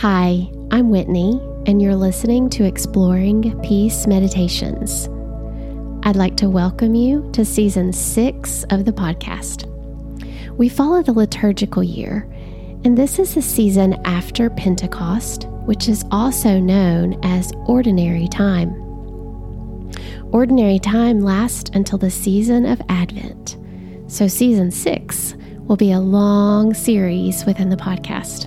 Hi, I'm Whitney, and you're listening to Exploring Peace Meditations. I'd like to welcome you to season six of the podcast. We follow the liturgical year, and this is the season after Pentecost, which is also known as Ordinary Time. Ordinary Time lasts until the season of Advent, so season six will be a long series within the podcast.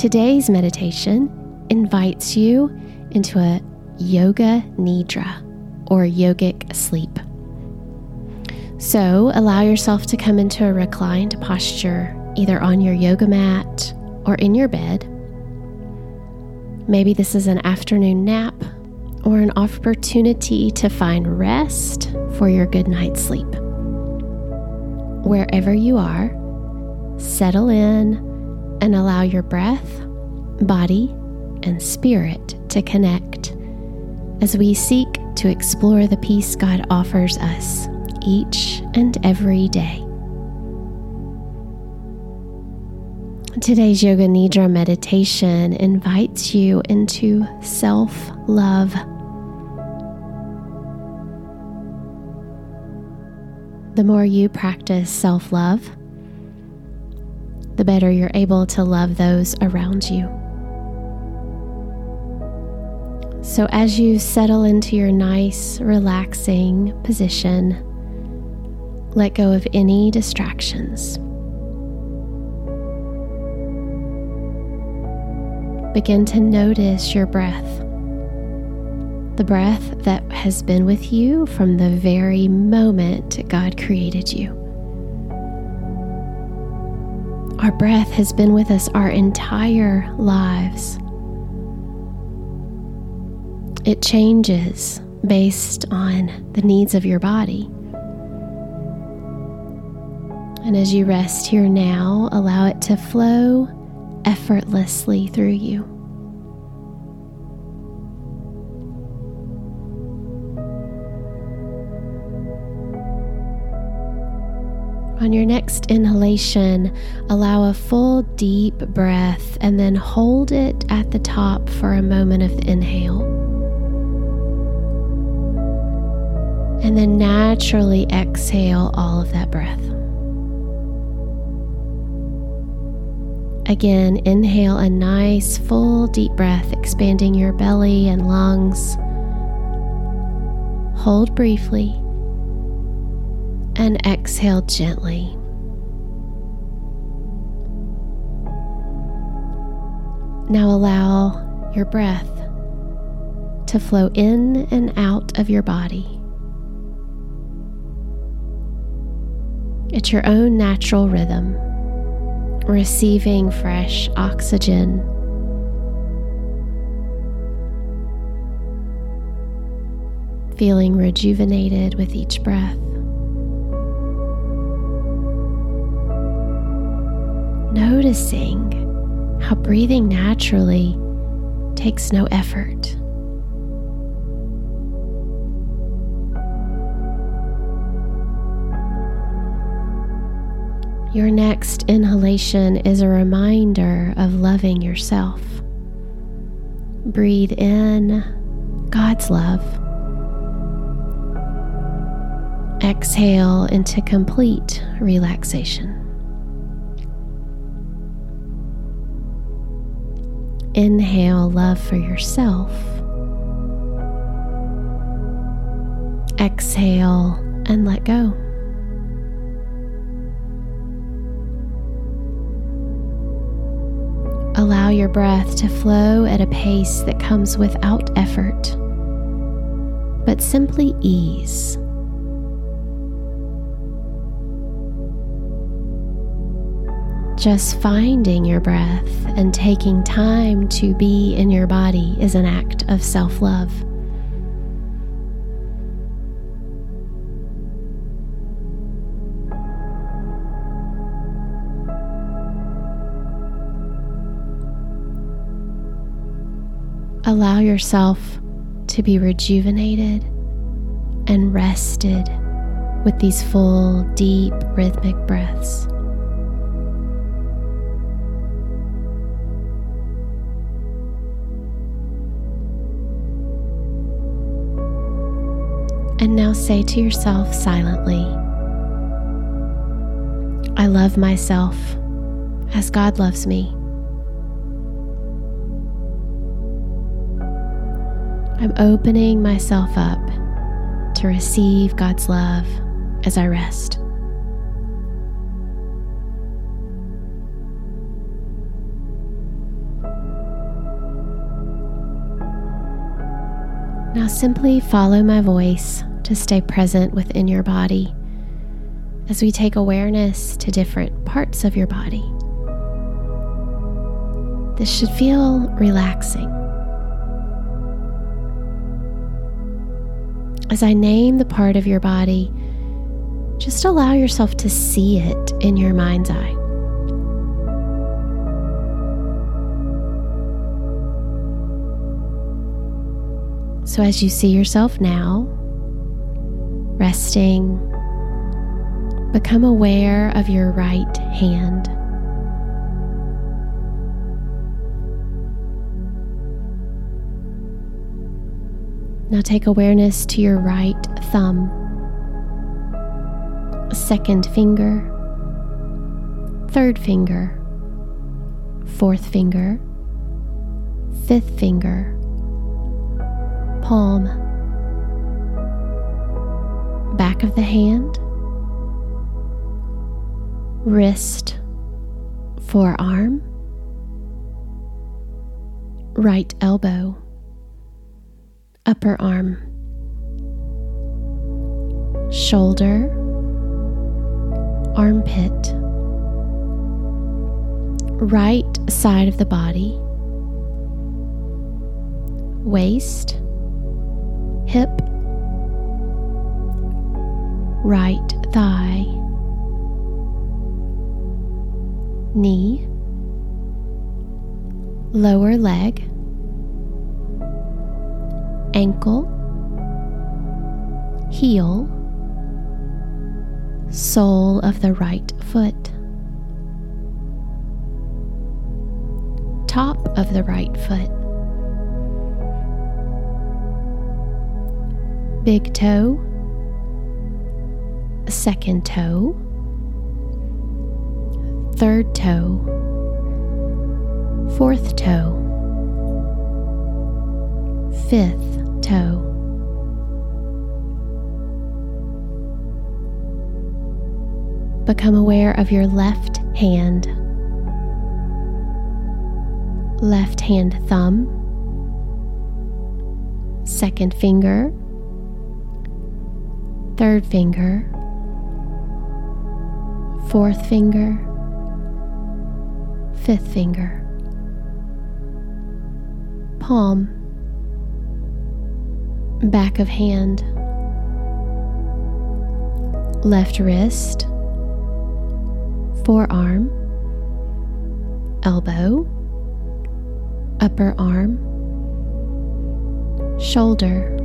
Today's meditation invites you into a yoga nidra or yogic sleep. So allow yourself to come into a reclined posture, either on your yoga mat or in your bed. Maybe this is an afternoon nap or an opportunity to find rest for your good night's sleep. Wherever you are, settle in and allow your breath, body, and spirit to connect as we seek to explore the peace God offers us each and every day. Today's Yoga Nidra meditation invites you into self love. The more you practice self love, the better you're able to love those around you. So, as you settle into your nice, relaxing position, let go of any distractions. Begin to notice your breath, the breath that has been with you from the very moment God created you. Our breath has been with us our entire lives. It changes based on the needs of your body. And as you rest here now, allow it to flow effortlessly through you. On your next inhalation, allow a full deep breath and then hold it at the top for a moment of the inhale. And then naturally exhale all of that breath. Again, inhale a nice full deep breath, expanding your belly and lungs. Hold briefly and exhale gently. Now allow your breath to flow in and out of your body. It's your own natural rhythm, receiving fresh oxygen. Feeling rejuvenated with each breath. Noticing how breathing naturally takes no effort. Your next inhalation is a reminder of loving yourself. Breathe in God's love. Exhale into complete relaxation. Inhale love for yourself. Exhale and let go. Allow your breath to flow at a pace that comes without effort, but simply ease. Just finding your breath and taking time to be in your body is an act of self love. Allow yourself to be rejuvenated and rested with these full, deep, rhythmic breaths. And now say to yourself silently, I love myself as God loves me. I'm opening myself up to receive God's love as I rest. Now simply follow my voice to stay present within your body as we take awareness to different parts of your body. This should feel relaxing. As I name the part of your body, just allow yourself to see it in your mind's eye. So, as you see yourself now, resting, become aware of your right hand. Now take awareness to your right thumb, second finger, third finger, fourth finger, fifth finger. Palm, back of the hand, wrist, forearm, right elbow, upper arm, shoulder, armpit, right side of the body, waist, right thigh, knee, lower leg, ankle, heel, sole of the right foot, top of the right foot. big toe, second toe, third toe, fourth toe, fifth toe. Become aware of your left hand, left hand thumb, second finger, third finger, fourth finger, fifth finger, palm, back of hand, left wrist, forearm, elbow, upper arm, shoulder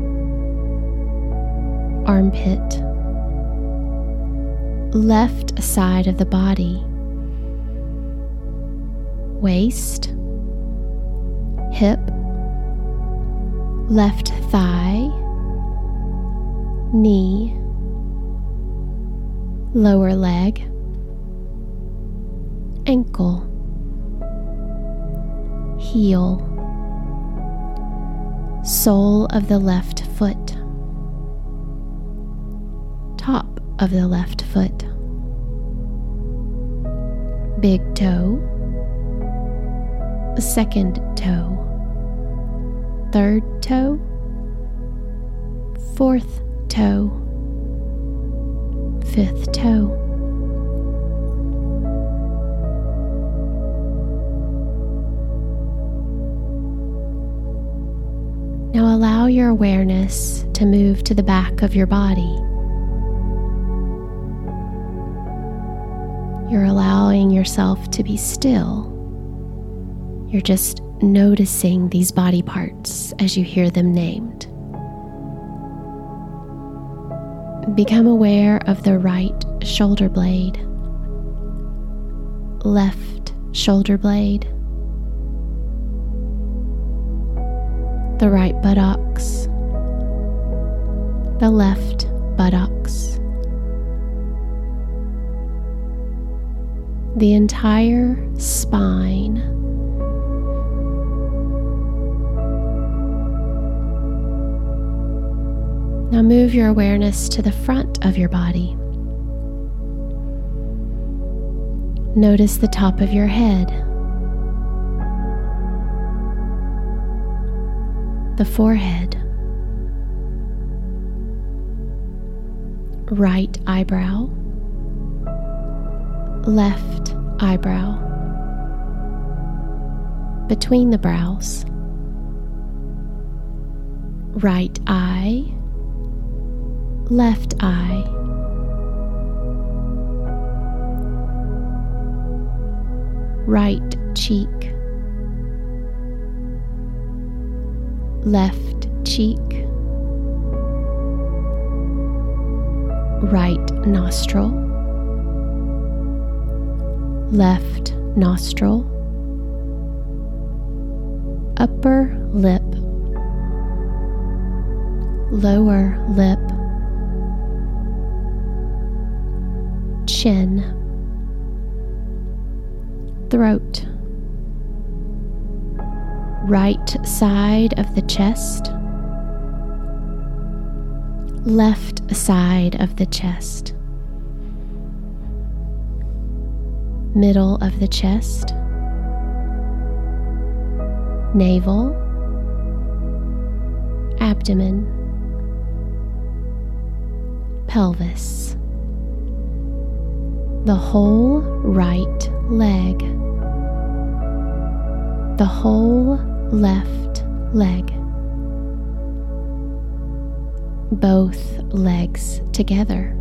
armpit, left side of the body, waist, hip, left thigh, knee, lower leg, ankle, heel, sole of the left foot top of the left foot, big toe, second toe, third toe, fourth toe, fifth toe. Now allow your awareness to move to the back of your body. You're allowing yourself to be still. You're just noticing these body parts as you hear them named. Become aware of the right shoulder blade, left shoulder blade, the right buttocks, the left buttocks, the entire spine. Now move your awareness to the front of your body. Notice the top of your head, the forehead, right eyebrow, left eyebrow, between the brows, right eye, left eye. Right cheek, left cheek, right nostril, left nostril, upper lip, lower lip, chin throat, right side of the chest, left side of the chest, middle of the chest, navel, abdomen, pelvis, the whole right leg. The whole left leg, both legs together,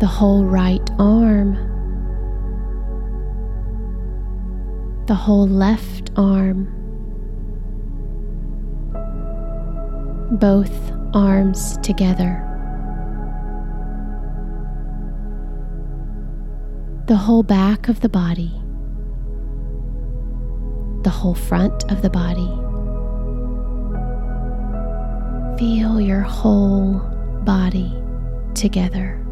the whole right arm, the whole left arm, both arms together. the whole back of the body, the whole front of the body. Feel your whole body together.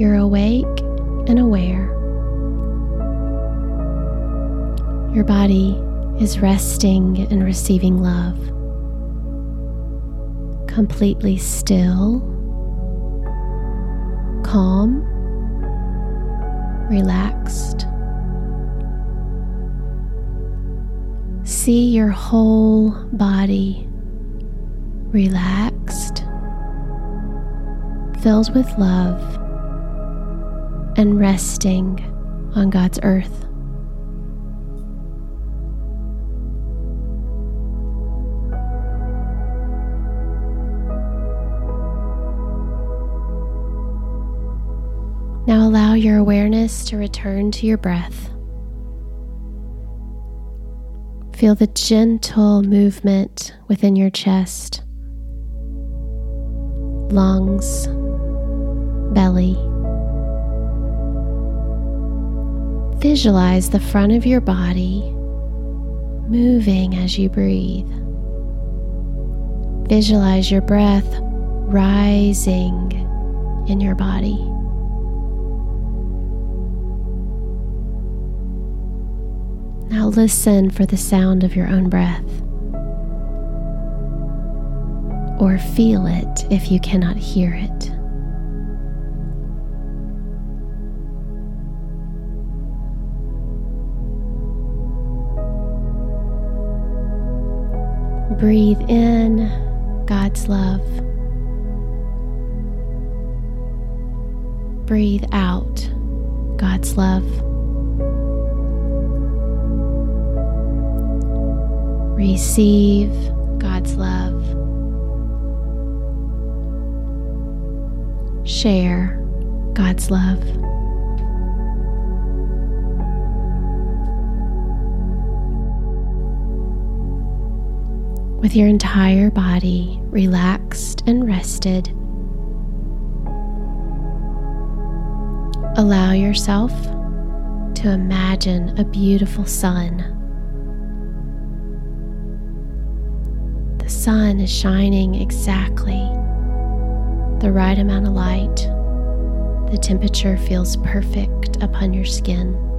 You're awake and aware. Your body is resting and receiving love. Completely still calm, relaxed. See your whole body relaxed, filled with love, and resting on God's earth. Now allow your awareness to return to your breath. Feel the gentle movement within your chest, lungs, belly. Visualize the front of your body moving as you breathe. Visualize your breath rising in your body. Now listen for the sound of your own breath. Or feel it if you cannot hear it. Breathe in God's love. Breathe out God's love. Receive God's love. Share God's love. with your entire body relaxed and rested. Allow yourself to imagine a beautiful sun. The sun is shining exactly the right amount of light. The temperature feels perfect upon your skin.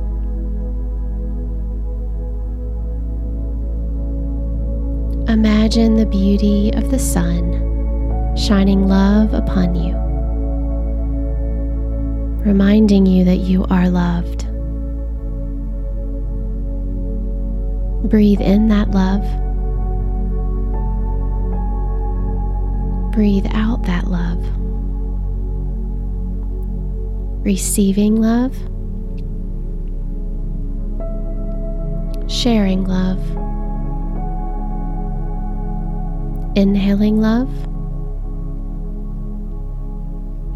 Imagine the beauty of the sun shining love upon you, reminding you that you are loved. Breathe in that love. Breathe out that love. Receiving love. Sharing love. Inhaling love.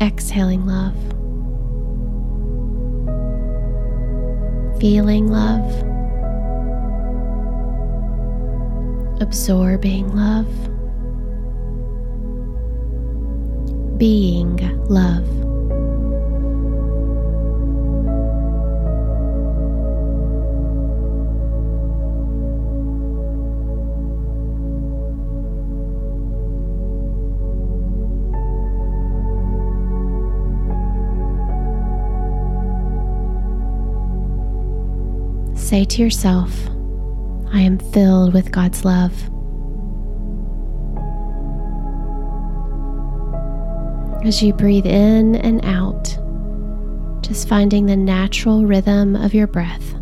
Exhaling love. Feeling love. Absorbing love. Being love. Say to yourself, I am filled with God's love. As you breathe in and out, just finding the natural rhythm of your breath.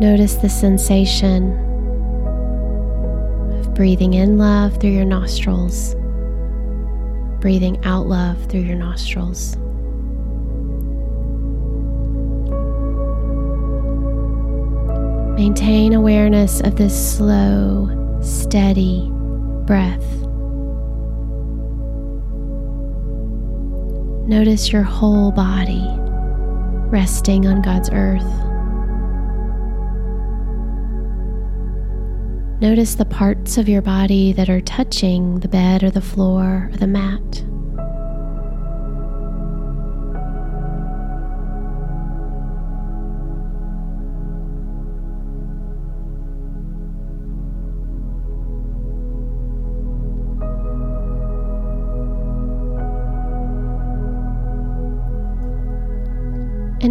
Notice the sensation of breathing in love through your nostrils, breathing out love through your nostrils. Maintain awareness of this slow, steady breath. Notice your whole body resting on God's earth. Notice the parts of your body that are touching the bed or the floor or the mat.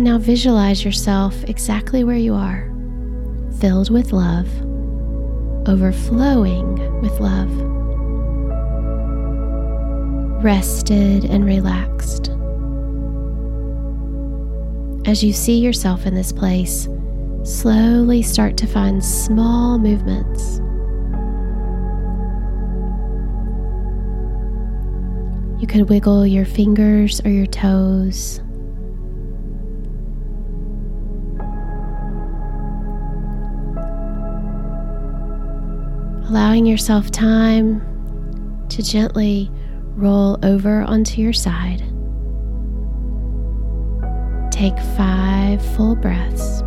And now visualize yourself exactly where you are, filled with love, overflowing with love, rested and relaxed. As you see yourself in this place, slowly start to find small movements. You could wiggle your fingers or your toes allowing yourself time to gently roll over onto your side. Take five full breaths.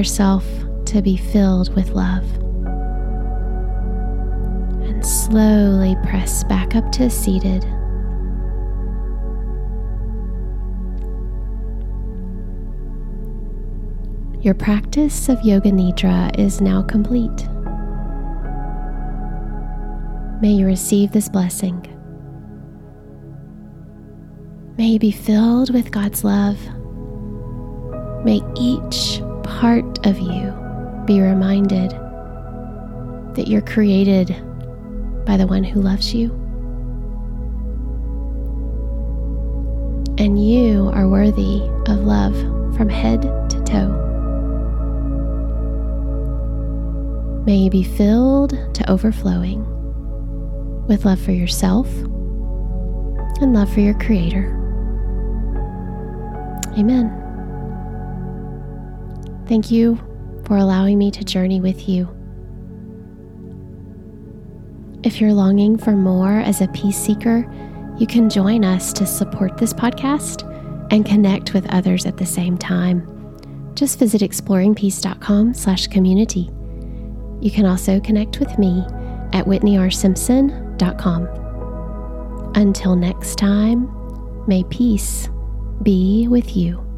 Yourself to be filled with love. And slowly press back up to seated. Your practice of Yoga Nidra is now complete. May you receive this blessing. May you be filled with God's love. May each part of you be reminded that you're created by the one who loves you. And you are worthy of love from head to toe. May you be filled to overflowing with love for yourself and love for your Creator. Amen. Thank you for allowing me to journey with you. If you're longing for more as a peace seeker, you can join us to support this podcast and connect with others at the same time. just visit exploringpeace.com slash community. You can also connect with me at whitneyrsimpson.com. Until next time, may peace be with you.